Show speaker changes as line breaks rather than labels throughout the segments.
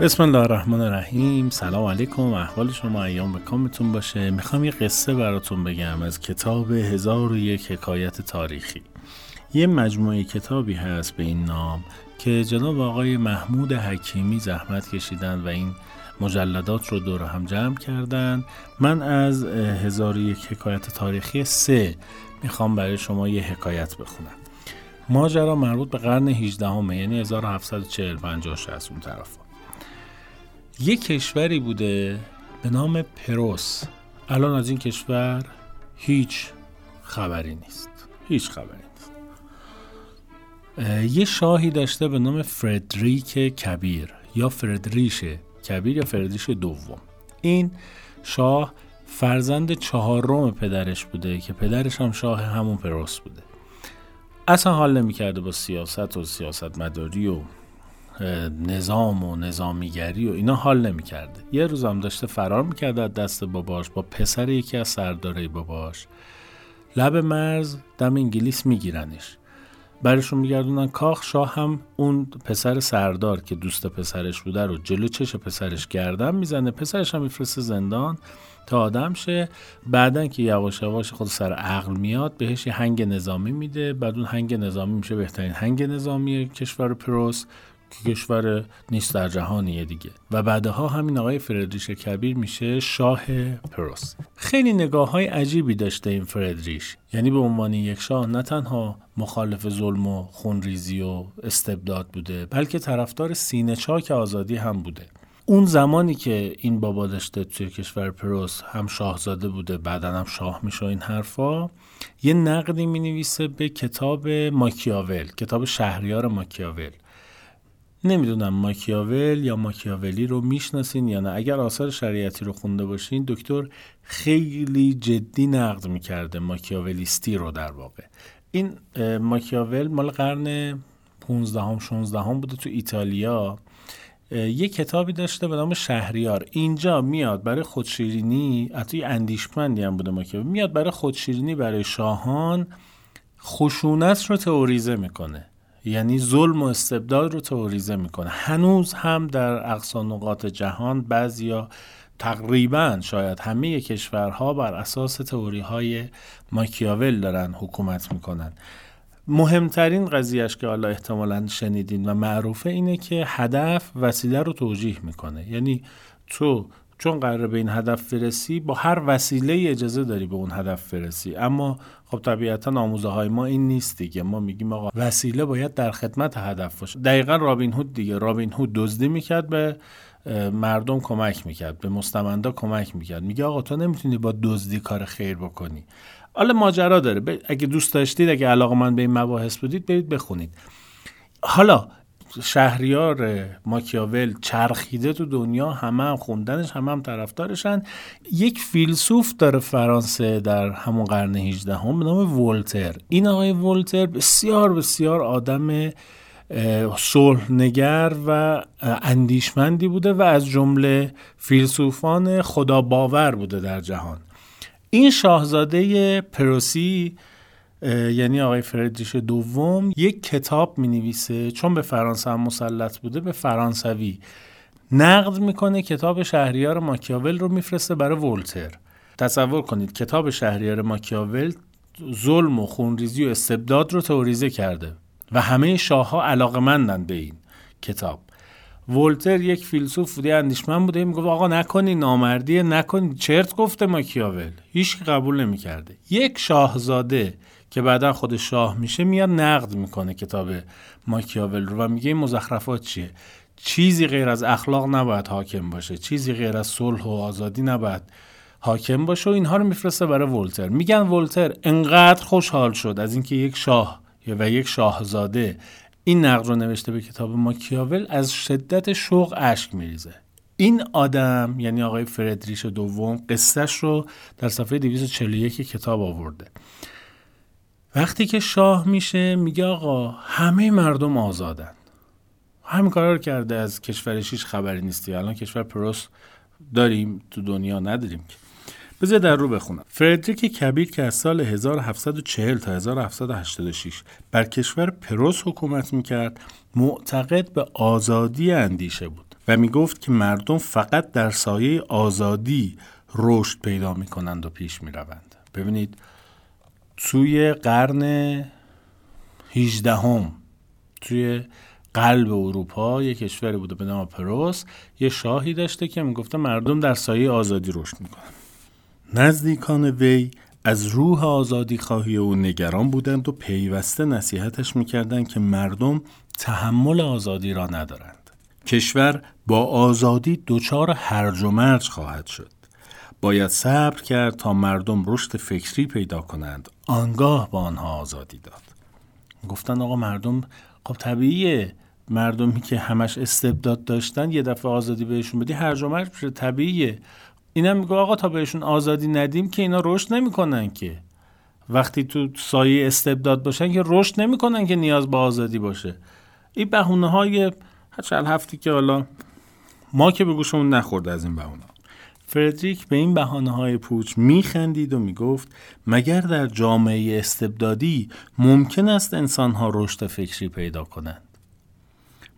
بسم الله الرحمن الرحیم. سلام علیکم احوال شما ایام به کامتون باشه. می‌خوام یه قصه براتون بگم از کتاب هزار و یک حکایت تاریخی. یه مجموعه کتابی هست به این نام که جناب آقای محمود حکیمی زحمت کشیدن و این مجلدات رو دور هم جمع کردن. من از هزار و یک حکایت تاریخی سه می‌خوام برای شما یه حکایت بخونم. ماجرا مربوط به قرن 18 همه یعنی 1740 50 60 اون طرف یه کشوری بوده به نام پروس. الان از این کشور هیچ خبری نیست. هیچ خبری نیست. یه شاهی داشته به نام فردریک کبیر یا فردریش کبیر یا فردریش دوم. این شاه فرزند چهارم پدرش بوده که پدرش هم شاه همون پروس بوده. اصلا حال نمی‌کرده با سیاست و سیاست مداری و نظام و نظامیگری و اینا حال نمی‌کرده. یه روز هم داشته فرار می‌کرده از دست باباش با پسر یکی از سرداره باباش. لب مرز دم انگلیس میگیرنش. برشون میگردونن کاخ شاه هم اون پسر سردار که دوست پسرش بوده رو جلو چش پسرش گردن می‌زنه. پسرش هم میفرسته زندان تا آدم شه. بعدا که یواش یواش خود سر عقل میاد بهش یه هنگ نظامی میده. بعد اون هنگ نظامی میشه بهترین هنگ نظامی کشور پروس. که کشور نیست در جهانیه دیگه. و بعدها همین آقای فردریش کبیر میشه شاه پروس. خیلی نگاه های عجیبی داشته این فردریش. یعنی به عنوان یک شاه نه تنها مخالف ظلم و خونریزی و استبداد بوده بلکه طرفدار سینه چاک آزادی هم بوده. اون زمانی که این بابا داشته توی کشور پروس هم شاهزاده بوده بعدا هم شاه میشه این حرفا یه نقدی می نویسه به کتاب ماکیاول کتاب شهریار ماکیاول. نمی‌دونم ماکیاول یا ماکیاولی رو می‌شناسین یا نه. اگر آثار شریعتی رو خونده باشین دکتر خیلی جدی نقد می‌کرده ماکیاولیستی رو در واقع. این ماکیاول مال قرن 15 هم 16 هم بوده تو ایتالیا. یه کتابی داشته به نام شهریار. اینجا میاد برای خودشیرینی حتی اندیشمندی هم بوده ماکیاول. میاد برای خودشیرینی برای شاهان خشونت رو تئوریزه می‌کنه. یعنی ظلم و استبداد رو تئوریزه می‌کنه. هنوز هم در اقصا نقاط جهان بعضیا تقریبا شاید همه کشورها بر اساس تئوری های ماکیاول دارن حکومت می‌کنن. مهمترین قضیهش که حالا احتمالا شنیدین و معروفه اینه که هدف وسیله رو توجیه می‌کنه. یعنی تو چون قرار به این هدف فرسی با هر وسیله اجازه داری به اون هدف فرسی اما خب طبیعتا آموزه های ما این نیست دیگه. ما میگیم آقا وسیله باید در خدمت هدف باشه. دقیقا رابین هود دیگه. رابین هود دزدی می‌کرد به مردم کمک می‌کرد. به مستمندا کمک می‌کرد. میگه آقا تو نمی‌تونی با دزدی کار خیر بکنی. حالا ماجرا داره. اگه دوست داشتید اگه علاقه من به این مباحث بودید برید بخونید. حالا شهریار ماکیاول چرخیده تو دنیا همه هم خوندنش همه هم طرفدارشن. یک فیلسوف داره فرانسه در همون قرن 18 هم به نام ولتر این آقای ولتر بسیار بسیار آدم صلحنگر و اندیشمندی بوده و از جمله فیلسوفان خدا باور بوده در جهان. این شاهزاده پروسی یعنی آقای فردریش دوم یک کتاب می نویسه چون به فرانسه هم مسلط بوده به فرانسوی. نقد می‌کنه کتاب شهریار ماکیاول رو میفرسته برای ولتر. تصور کنید کتاب شهریار ماکیاول ظلم و خونریزی و استبداد رو توریزه کرده و همه شاه ها علاقمندن به این کتاب. ولتر یک فیلسوف بوده اندیشمند بوده می‌گفت آقا نکنی نامردی نکنی. چرت گفته ماکیاول. هیچ قبول نمی‌کرده. یک شاهزاده که بعدا خود شاه میشه میاد نقد می‌کنه کتاب ماکیاول رو و میگه این مزخرفات چیه؟ چیزی غیر از اخلاق نباید حاکم باشه. چیزی غیر از صلح و آزادی نباید حاکم باشه و اینها رو میفرسته برای ولتر. میگن ولتر انقدر خوشحال شد از اینکه یک شاه و یک شاهزاده این نقد رو نوشته به کتاب ماکیاول از شدت شوق اشک میریزه. این آدم یعنی آقای فردریش دوم قصهش رو در صفحه 241 کتاب آورده. وقتی که شاه میشه میگه آقا همه مردم آزادن. همین کارا رو کرده از کشورش هیچ خبری نیستی. الان کشور پروس داریم تو دنیا نداریم که. بذار در رو بخونم. فردریک کبیر که از سال 1740 تا 1786 بر کشور پروس حکومت می‌کرد معتقد به آزادی اندیشه بود و می گفت که مردم فقط در سایه آزادی رشد پیدا می کنند و پیش می روند ببینید توی قرن 18 هم توی قلب اروپا یه کشوری بوده به نام پروس یه شاهی داشته که می‌گفته مردم در سایه آزادی رشد می‌کنن. نزدیکان وی از روح آزادی خواهی او نگران بودند و پیوسته نصیحتش می‌کردند که مردم تحمل آزادی را ندارند. کشور با آزادی دچار هرج و مرج خواهد شد. باید صبر کرد تا مردم رشد فکری پیدا کنند. آنگاه با آنها آزادی داد. گفتن آقا مردم خب طبیعیه. مردمی که همش استبداد داشتن یه دفعه آزادی بهشون بدی هر و مرج طبیعیه. اینم میگه آقا تا بهشون آزادی ندیم که اینا رشد نمی‌کنن که. وقتی تو سایه استبداد باشن که رشد نمی‌کنن که نیاز به آزادی باشه. این بهونه های چند هفتی که حالا ما که به گوشمون نخورد از این بهونه. فردریک به این بحانه های پوچ میخندید و می‌گفت مگر در جامعه استبدادی ممکن است انسانها رشد فکری پیدا کنند؟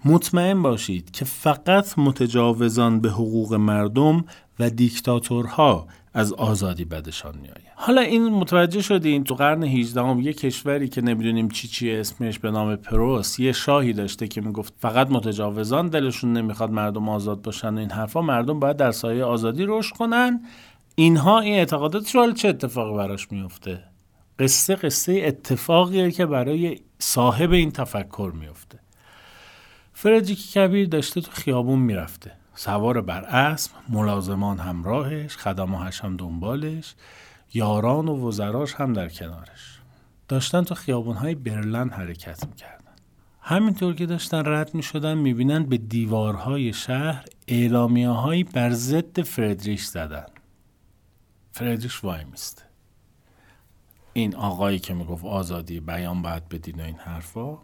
مطمئن باشید که فقط متجاوزان به حقوق مردم و دیکتاتورها از آزادی بدشان میآید حالا این متوجه شدین تو قرن 18 هم یه کشوری که نمی‌دونیم چی چی اسمش به نام پروس یه شاهی داشته که می‌گفت فقط متجاوزان دلشون نمی‌خواد مردم آزاد باشن این حرفا مردم باید در سایه آزادی رشد کنن. اینها این اعتقادات رو چه اتفاقی براش میفته قصه قصه اتفاقیه که برای صاحب این تفکر میفته فردریک کبیر داشته تو خیابون می‌رفته. سوار بر اسب ملازمان همراهش خدماهش هم دنبالش یاران و وزراش هم در کنارش. داشتن تو خیابونهای برلن حرکت می‌کردن. همینطور که داشتن رد می‌شدن می‌بینن به دیوارهای شهر اعلامیه هایی بر ضد فردریش زدن. فردریش وای میسته این آقایی که می‌گفت آزادی بیان باید بدین و این حرفا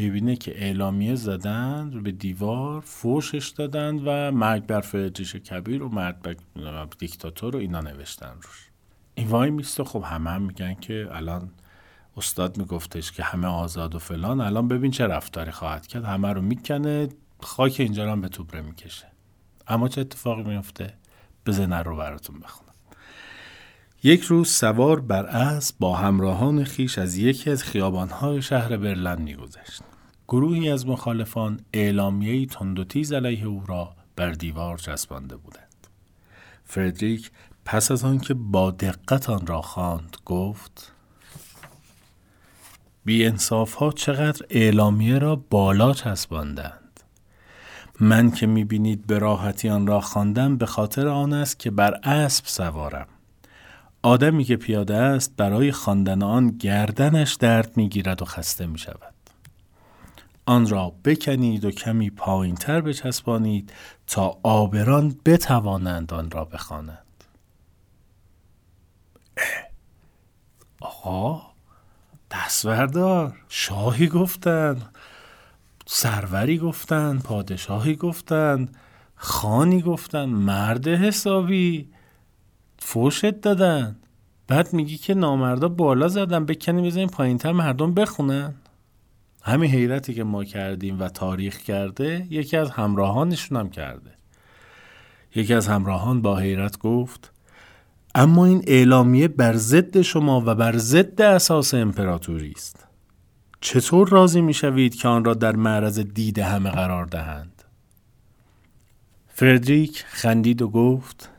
می‌بینه که اعلامیه زدن به دیوار فوشش دادن و مرگ بر فردریش کبیر و مرگ بر دیکتاتور رو اینا نوشتن روش. این وای میسته. خب همه هم میگن که الان استاد میگفتش که همه آزاد و فلان. الان ببین چه رفتاری خواهد کرد. همه رو می‌کنه خاک اینجا رو هم به توبره می‌کشه. اما چه اتفاقی میفته بزنه رو براتون بخونم. یک روز سوار بر اسب با همراهان خیش از یکی از خیابانهای شهر برلن میگذشت. گروهی از مخالفان اعلامیه‌ای تند و علیه او را بر دیوار چسبانده بودند. فردریک پس از آنکه با دقت آن را خواند گفت بی انصاف ها چقدر اعلامیه را بالا چسباندند. من که می‌بینید به راحتی آن را خواندم به خاطر آن است که بر اسب سوارم. آدمی که پیاده است برای خواندن آن گردنش درد می‌گیرد و خسته می شود. آن را بکنید و کمی پایین تر بچسبانید تا آبران بتوانند آن را بخوانند. آقا دستوردار. شاهی گفتن سروری گفتن پادشاهی گفتن خانی گفتن مرد حسابی. فوشت دادن. بعد میگی که نامردا بالا زدن. بکنیم بزنیم پایین تر مردم بخونن. همین حیرتی که ما کردیم و تاریخ کرده یکی از همراهانشون هم کرده. یکی از همراهان با حیرت گفت اما این اعلامیه بر ضد شما و بر ضد اساس امپراتوری است. چطور راضی می‌شوید که آن را در معرض دید همه قرار دهند؟ فردریک خندید و گفت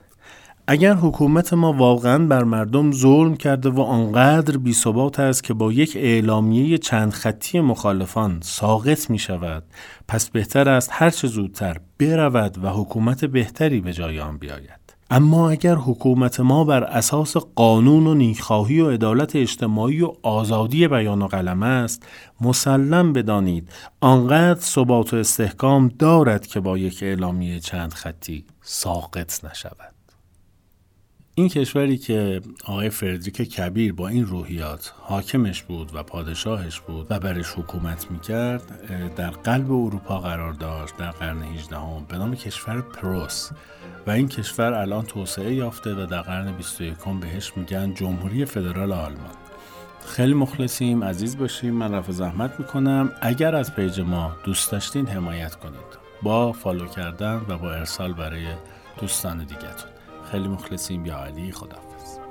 اگر حکومت ما واقعا بر مردم ظلم کرده و آنقدر بی ثبات است که با یک اعلامیه چند خطی مخالفان ساقط می شود پس بهتر است هرچه زودتر برود و حکومت بهتری به جای آن بیاید. اما اگر حکومت ما بر اساس قانون و نیکخواهی و عدالت اجتماعی و آزادی بیان و قلم است مسلم بدانید آنقدر ثبات و استحکام دارد که با یک اعلامیه چند خطی ساقط نشود. این کشوری که آقای فردریک کبیر با این روحیات حاکمش بود و پادشاهش بود و برش حکومت می‌کرد در قلب اروپا قرار داشت در قرن 18 هم به نام کشور پروس. و این کشور الان توسعه یافته و در قرن 21 بهش میگن جمهوری فدرال آلمان. خیلی مخلصیم عزیز باشیم. من رفع زحمت می‌کنم. اگر از page ما دوست داشتین حمایت کنید. با follow کردن و با ارسال برای دوستان دیگهتون. خیلی مخلصیم. یا علی خداحافظ.